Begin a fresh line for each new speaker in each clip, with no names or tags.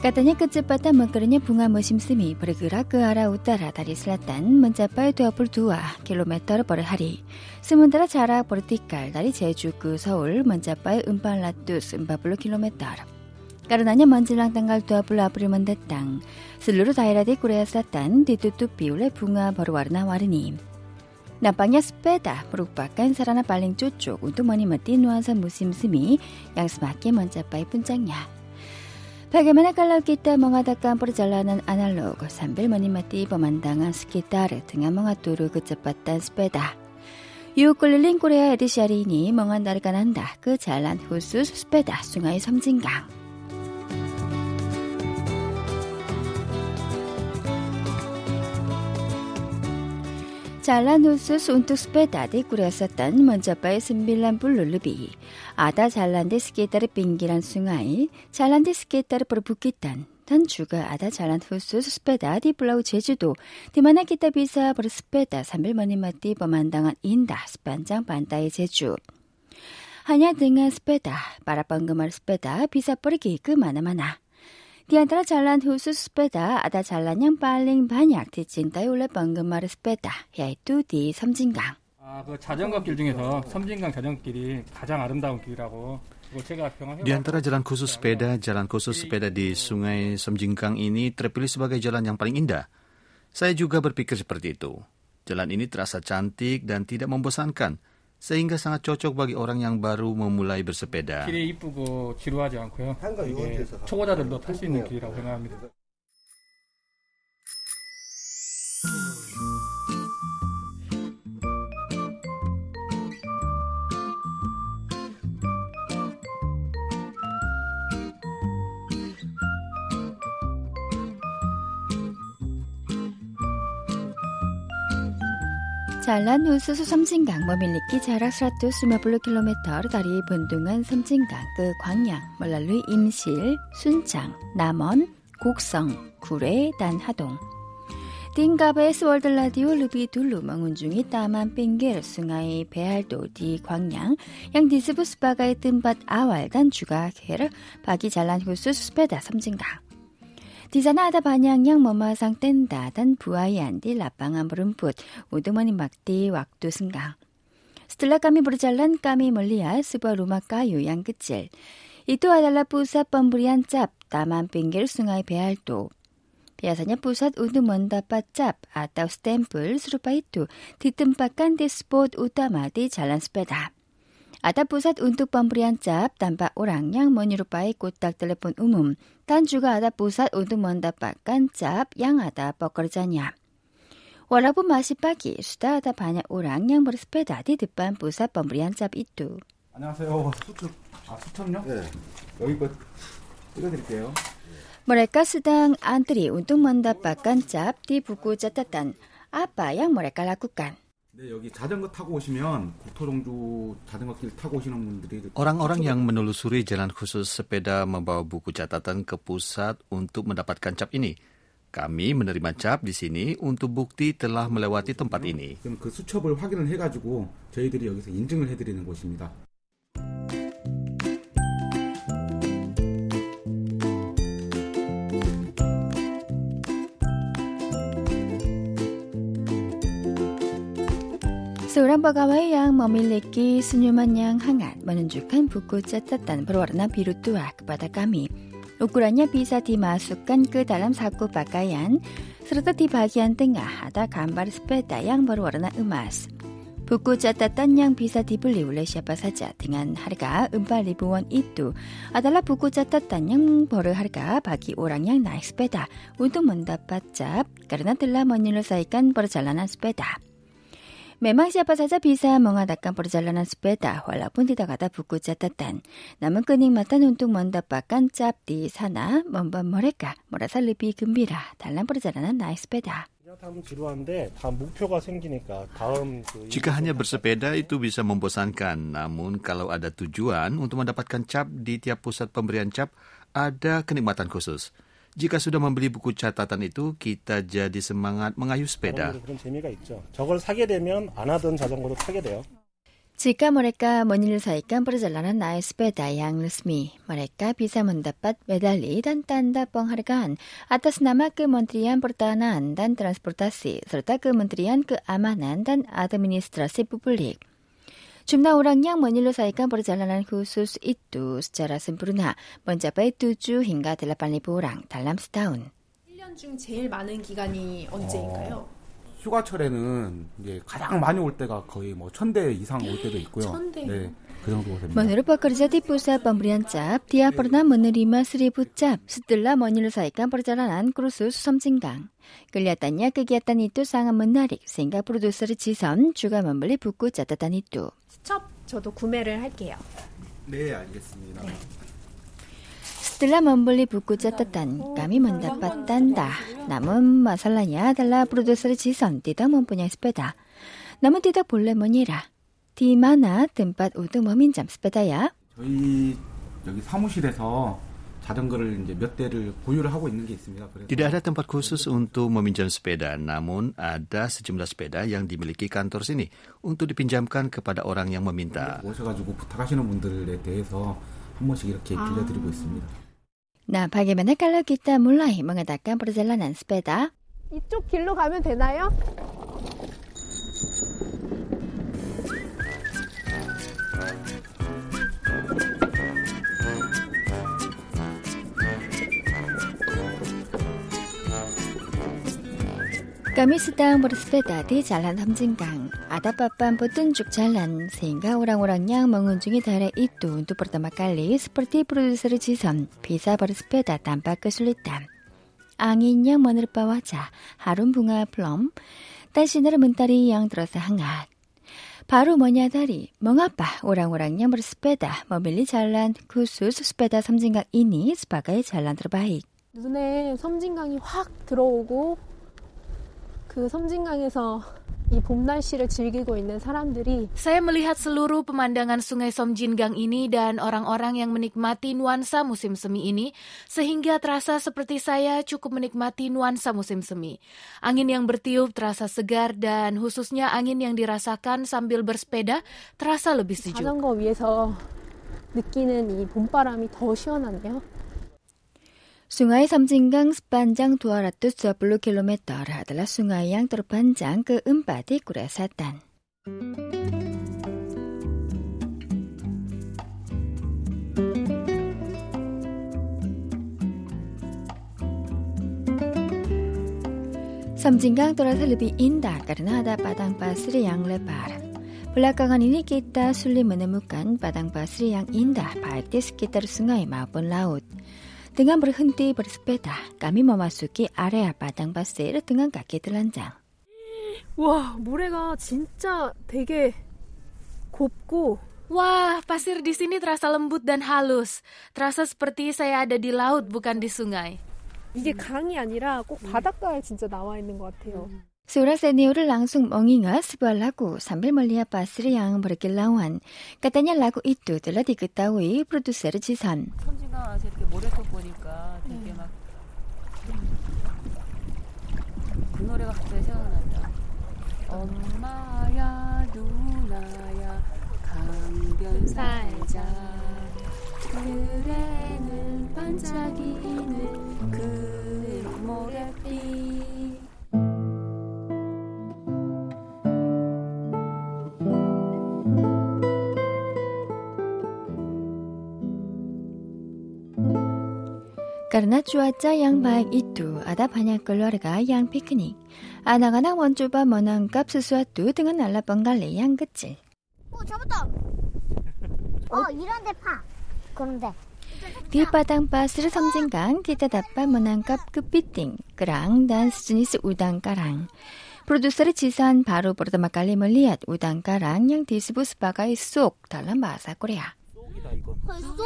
Katanya kecepatan mekernya bunga musim semi bergerak ke arah utara dari selatan mencapai 22 km per hari. Sementara jarak vertikal dari Jeju ke Seoul mencapai 440 km. Karenanya menjelang tanggal 20 April mendatang, seluruh daerah di Korea Selatan ditutupi oleh bunga berwarna-warni. Nampaknya sepeda merupakan sarana paling cocok untuk menikmati nuansa musim semi yang semakin mencapai puncaknya. Bagaimana kalau kita mengadakan perjalanan analog sambil menikmati pemandangan sekitar dengan mengatur kecepatan sepeda? Yuk keliling Korea edisi hari ini mengantarkan Anda ke jalan khusus sepeda Sungai 잘란우스 운투스페 다데 꾸렸었던 먼저빠의 스밀란불 룰루비. 아다 잘란데 스케이타르 빙기란 숭아이 잘란데 스케이타르 프로 부키탄 단 주가 아다 잘란후스스 스페다 디 블라우 제주도 디마나 기타 비사 버르 스페다 삼빌머니마띠 범한당한 인다 스판장 반다의 제주. 하냐 등한 스페다 바라방금할 스페다 비사 버르 게이크 마나마나. Di antara jalan khusus sepeda ada jalan yang paling banyak dicintai oleh penggemar sepeda, yaitu di 섬진강.
아, 그 자전거 길 중에서 섬진강 자전거길이 가장 아름다운 길이라고
di antara jalan khusus sepeda, jalan khusus sepeda di Sungai Semjingkang ini terpilih sebagai jalan yang paling indah. Saya juga berpikir seperti itu. Jalan ini terasa cantik dan tidak membosankan sehingga sangat cocok bagi orang yang baru memulai bersepeda.
길이 이쁘고 지루하지 않고요. 이게 초보자들도 탈 수 있는 길이라고 생각합니다.
잘난 호수수 섬진강, 머밀리키 자락스라토 스마블루 킬로미터 다리 분둥은 섬진강 그 광양 멀랄루 임실 순창 남원 곡성 구례 단하동. 띵가베스 월드라디오 르비둘루 멍운중이 따만 빙겔 숭아이 베알도 디 광양 양디스부스바가의 뜸밭 아왈단 주가 게르 바기 잘란 호수 스페다 삼진강. Di sana ada banyak yang memasang tenda dan buayan di lapangan berumput untuk menikmati waktu senggang. Setelah kami berjalan, kami melihat sebuah rumah kayu yang kecil. Itu adalah pusat pemberian cap taman pinggir sungai Bealdo. Biasanya pusat untuk mendapat cap atau stempel serupa itu ditempatkan di spot utama di jalan sepeda Ada pusat untuk pemberian cap tanpa orang yang menyerupai kotak telepon umum dan juga ada pusat untuk mendapatkan cap yang ada pekerjanya. Walaupun masih pagi, sudah ada banyak orang yang bersepeda di depan pusat pemberian cap itu.
안녕하세요. 수첩. 아, 수첩요? 네. 여기 거 찍어드릴게요.
Mereka sedang antri untuk mendapatkan cap di buku catatan. Apa yang mereka lakukan?
Orang-orang yang menelusuri jalan khusus sepeda membawa buku catatan ke pusat untuk mendapatkan cap ini. Kami menerima cap di sini untuk bukti telah melewati tempat ini.
그 수첩을 확인을 해가지고 저희들이 여기서 인증을 해드리는 곳입니다.
Seorang pegawai yang memiliki senyuman yang hangat menunjukkan buku catatan berwarna biru tua kepada kami. Ukurannya bisa dimasukkan ke dalam saku pakaian, serta di bagian tengah ada gambar sepeda yang berwarna emas. Buku catatan yang bisa dibeli oleh siapa saja dengan harga 4 ribuan itu adalah buku catatan yang berharga bagi orang yang naik sepeda untuk mendapat cap karena telah menyelesaikan perjalanan sepeda. Memang siapa saja bisa mengadakan perjalanan sepeda walaupun tidak ada buku catatan. Namun kenikmatan untuk mendapatkan cap di sana membuat mereka merasa lebih gembira dalam perjalanan naik sepeda.
Jika hanya bersepeda itu bisa membosankan, namun kalau ada tujuan untuk mendapatkan cap di tiap pusat pemberian cap, ada kenikmatan khusus. Jika sudah membeli buku catatan itu, kita jadi semangat mengayuh sepeda.
Jika mereka menyelesaikan perjalanan naik sepeda yang resmi, mereka bisa mendapat medali dan tanda penghargaan atas nama Kementerian Pertahanan dan Transportasi serta Kementerian Keamanan dan Administrasi Publik. Jumlah orang yang menyelesaikan perjalanan khusus itu secara sempurna mencapai 7 hingga 8 ribu orang dalam setahun.
1년 중 제일 많은 기간이 언제인가요?
휴가철에는 이제 가장 많이 올 때가 거의 뭐천대 이상 올 때도 있고요.
천대.
네. 그 정도 됩니다.
Menurut pekerja di pusat pemberian cap, dia pernah menerima seribu cap setelah menyelesaikan perjalanan krusus Somjinggang. Kelihatannya kegiatan itu sangat menarik sehingga produser Ji선 juga membeli buku catatan itu.
수첩 저도 구매를 할게요.
네, 알겠습니다. 네.
Setelah membeli buku catatan, kami mendapat tanda. Namun masalahnya adalah produser Ji선 tidak mempunyai sepeda. Namun tidak boleh menyerah. Di mana tempat untuk meminjam sepeda ya?
저희 여기 사무실에서 자전거를 이제 몇 대를 보유를 하고 있는 게 있습니다. 그래서
Tidak ada tempat khusus untuk meminjam sepeda, namun ada sejumlah sepeda yang dimiliki kantor sini untuk dipinjamkan kepada orang yang meminta.
오셔가지고 부탁하시는 분들에 대해서 한 번씩 이렇게 빌려드리고 있습니다.
Nah, bagaimana kalau kita mulai mengadakan perjalanan sepeda?
이쪽 길로 가면 되나요?
Kami sedang bersepeda di Jalan Hamjinggang. Ada papan petunjuk jalan sehingga orang-orang yang mengunjungi daerah itu untuk pertama kali seperti produser Ji선 bisa bersepeda tanpa kesulitan. Angin yang menerpa wajah, harum bunga plum, dan sinar mentari yang terasa hangat. 바로 뭐냐 다리, 멍아빠, 오랑오랑 야물 스페다, 머밀리 잘난, 구수스 스페다 섬진강 이니, 스파가의 잘난 드바이.
눈에 섬진강이 확 들어오고 그 섬진강에서 이 봄 날씨를 즐기고 있는 사람들이
Saya melihat seluruh pemandangan Sungai Somjingang ini dan orang-orang yang menikmati nuansa musim semi ini sehingga terasa seperti saya cukup menikmati nuansa musim semi. Angin yang bertiup terasa segar dan khususnya angin yang dirasakan sambil bersepeda terasa lebih sejuk.
자전거 위에서 느끼는 이 봄바람이 더 시원하네요.
Sungai Samjinggang sepanjang 220 km adalah sungai yang terpanjang keempat di Korea Selatan. Samjinggang terasa lebih indah karena ada padang pasir yang lebar. Belakangan ini kita sulit menemukan padang pasir yang indah baik di sekitar sungai maupun laut. Dengan berhenti bersepeda, kami memasuki area padang pasir dengan kaki telanjang.
와, 모래가 진짜 되게 곱고
Wah, pasir di sini terasa lembut dan halus. Terasa seperti saya ada di laut bukan di sungai.
이게 강이 아니라 꼭 바닷가에 진짜 나와 있는 것 같아요.
Seorang senior langsung mengingat sebuah lagu sambil melihat pasir yang berkilauan. Katanya lagu itu telah diketahui produser Jisan.
섬진강 그그
Karena cuaca yang baik itu, ada banyak keluarga yang piknik. Anak-anak mencoba menangkap sesuatu dengan alat penggali yang kecil.
어, 잡았다. 어, 이런 데 파. 그런데.
Di padang pasir Samjinggang, kita dapat menangkap kepiting, kerang, dan sejenis udang karang. Produser Jisan baru pertama kali melihat udang karang yang disebut sebagai sok dalam bahasa Korea.
벌써?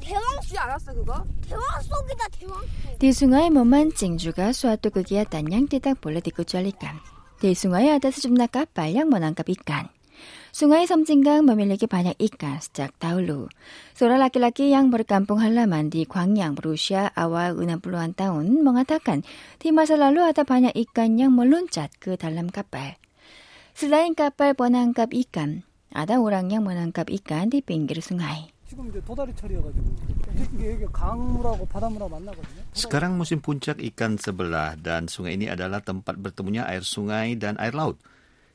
대왕 알았어 그거? 대왕 속이다 대왕 속.
Di sungai memancing juga suatu kegiatan yang tidak boleh dikecualikan. Di sungai ada sejumlah kapal yang menangkap ikan. Sungai Somjinggang memiliki banyak ikan sejak dahulu. Seorang laki-laki yang berkampung halaman di Gwangyang berusia awal 60-an tahun mengatakan di masa lalu ada banyak ikan yang meloncat ke dalam kapal. Selain kapal penangkap ikan, ada orang yang menangkap ikan di pinggir sungai.
Sekarang musim puncak ikan sebelah dan sungai ini adalah tempat bertemunya air sungai dan air laut.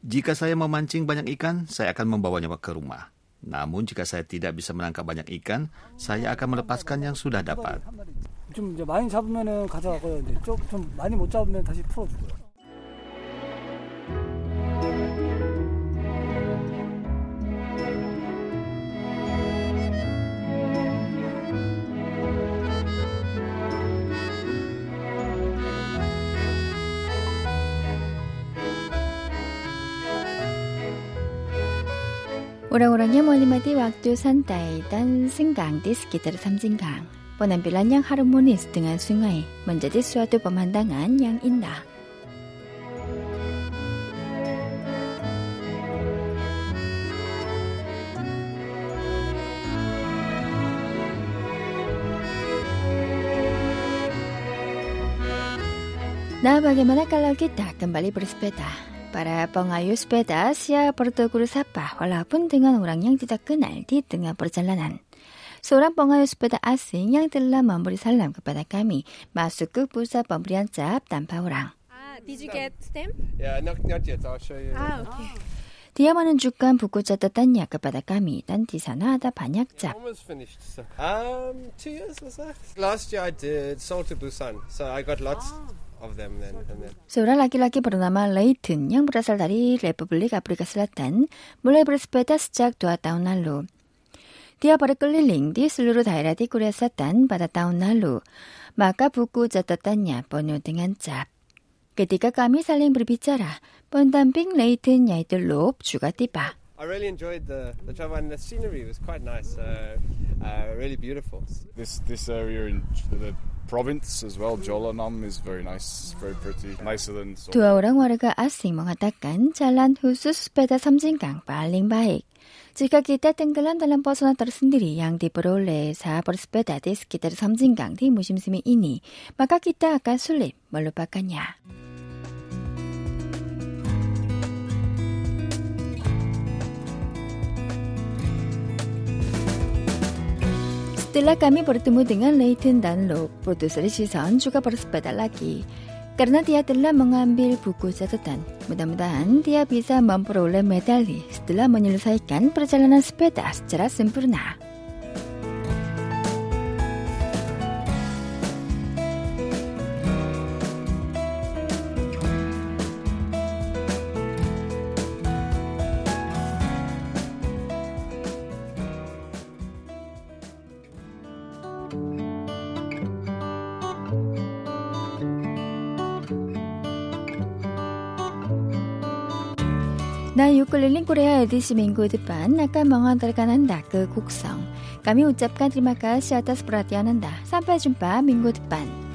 Jika saya memancing banyak ikan, saya akan membawanya ke rumah. Namun jika saya tidak bisa menangkap banyak ikan, saya akan melepaskan yang sudah dapat.
좀 이제 많이 잡으면은 가져가고요. 이제 좀, 좀 많이 못 잡으면 다시 풀어주고요.
Orang-orangnya menikmati waktu santai dan senggang di sekitar Samjinggang. Penampilan yang harmonis dengan sungai menjadi suatu pemandangan yang indah. Nah, bagaimana kalau kita kembali bersepeda? Para pengayuh sepeda siap bertegur sapa walaupun dengan orang yang tidak kenal di tengah perjalanan. Seorang pengayuh sepeda asing yang telah memberi salam kepada kami masuk ke pusat pemberian cap tanpa orang.
Ah, did you get stamp?
Yeah, not, not yet. I'll show you.
Ah, okay.
Dia menunjukkan buku catatannya kepada kami dan di sana ada banyak cap.
Almost finished. So, um, two years or so. Last year I did Seoul to Busan, so I got lots of them then. And then.
Seorang laki-laki bernama Leighton yang berasal dari Republik Afrika Selatan mulai bersepeda sejak dua tahun lalu. Dia berkeliling di seluruh daerah di Korea Selatan pada tahun lalu, maka buku catatannya penuh dengan cap. Ketika kami saling berbicara, pendamping Leighton yaitu Lob juga tiba.
I really enjoyed the, the travel and the scenery was quite nice, uh, uh, really beautiful.
This this area in the province as well, Jolanam is very nice, very pretty, nicer than. Seoul.
Dua orang warga asing mengatakan jalan khusus sepeda Samjinggang paling baik. Jika kita tenggelam dalam pesona tersendiri yang diperoleh saat bersepeda di sekitar Samjinggang di musim semi ini, maka kita akan sulit melupakannya. Setelah kami bertemu dengan Leighton dan Lob, produser 선 juga bersepeda lagi. Karena dia telah mengambil buku catatan. Mudah-mudahan dia bisa memperoleh medali setelah menyelesaikan perjalanan sepeda secara sempurna. Nah, yuk keliling Korea edisi minggu depan akan mengantarkan Anda ke Kuksong. Kami ucapkan terima kasih atas perhatian Anda. Sampai jumpa minggu depan.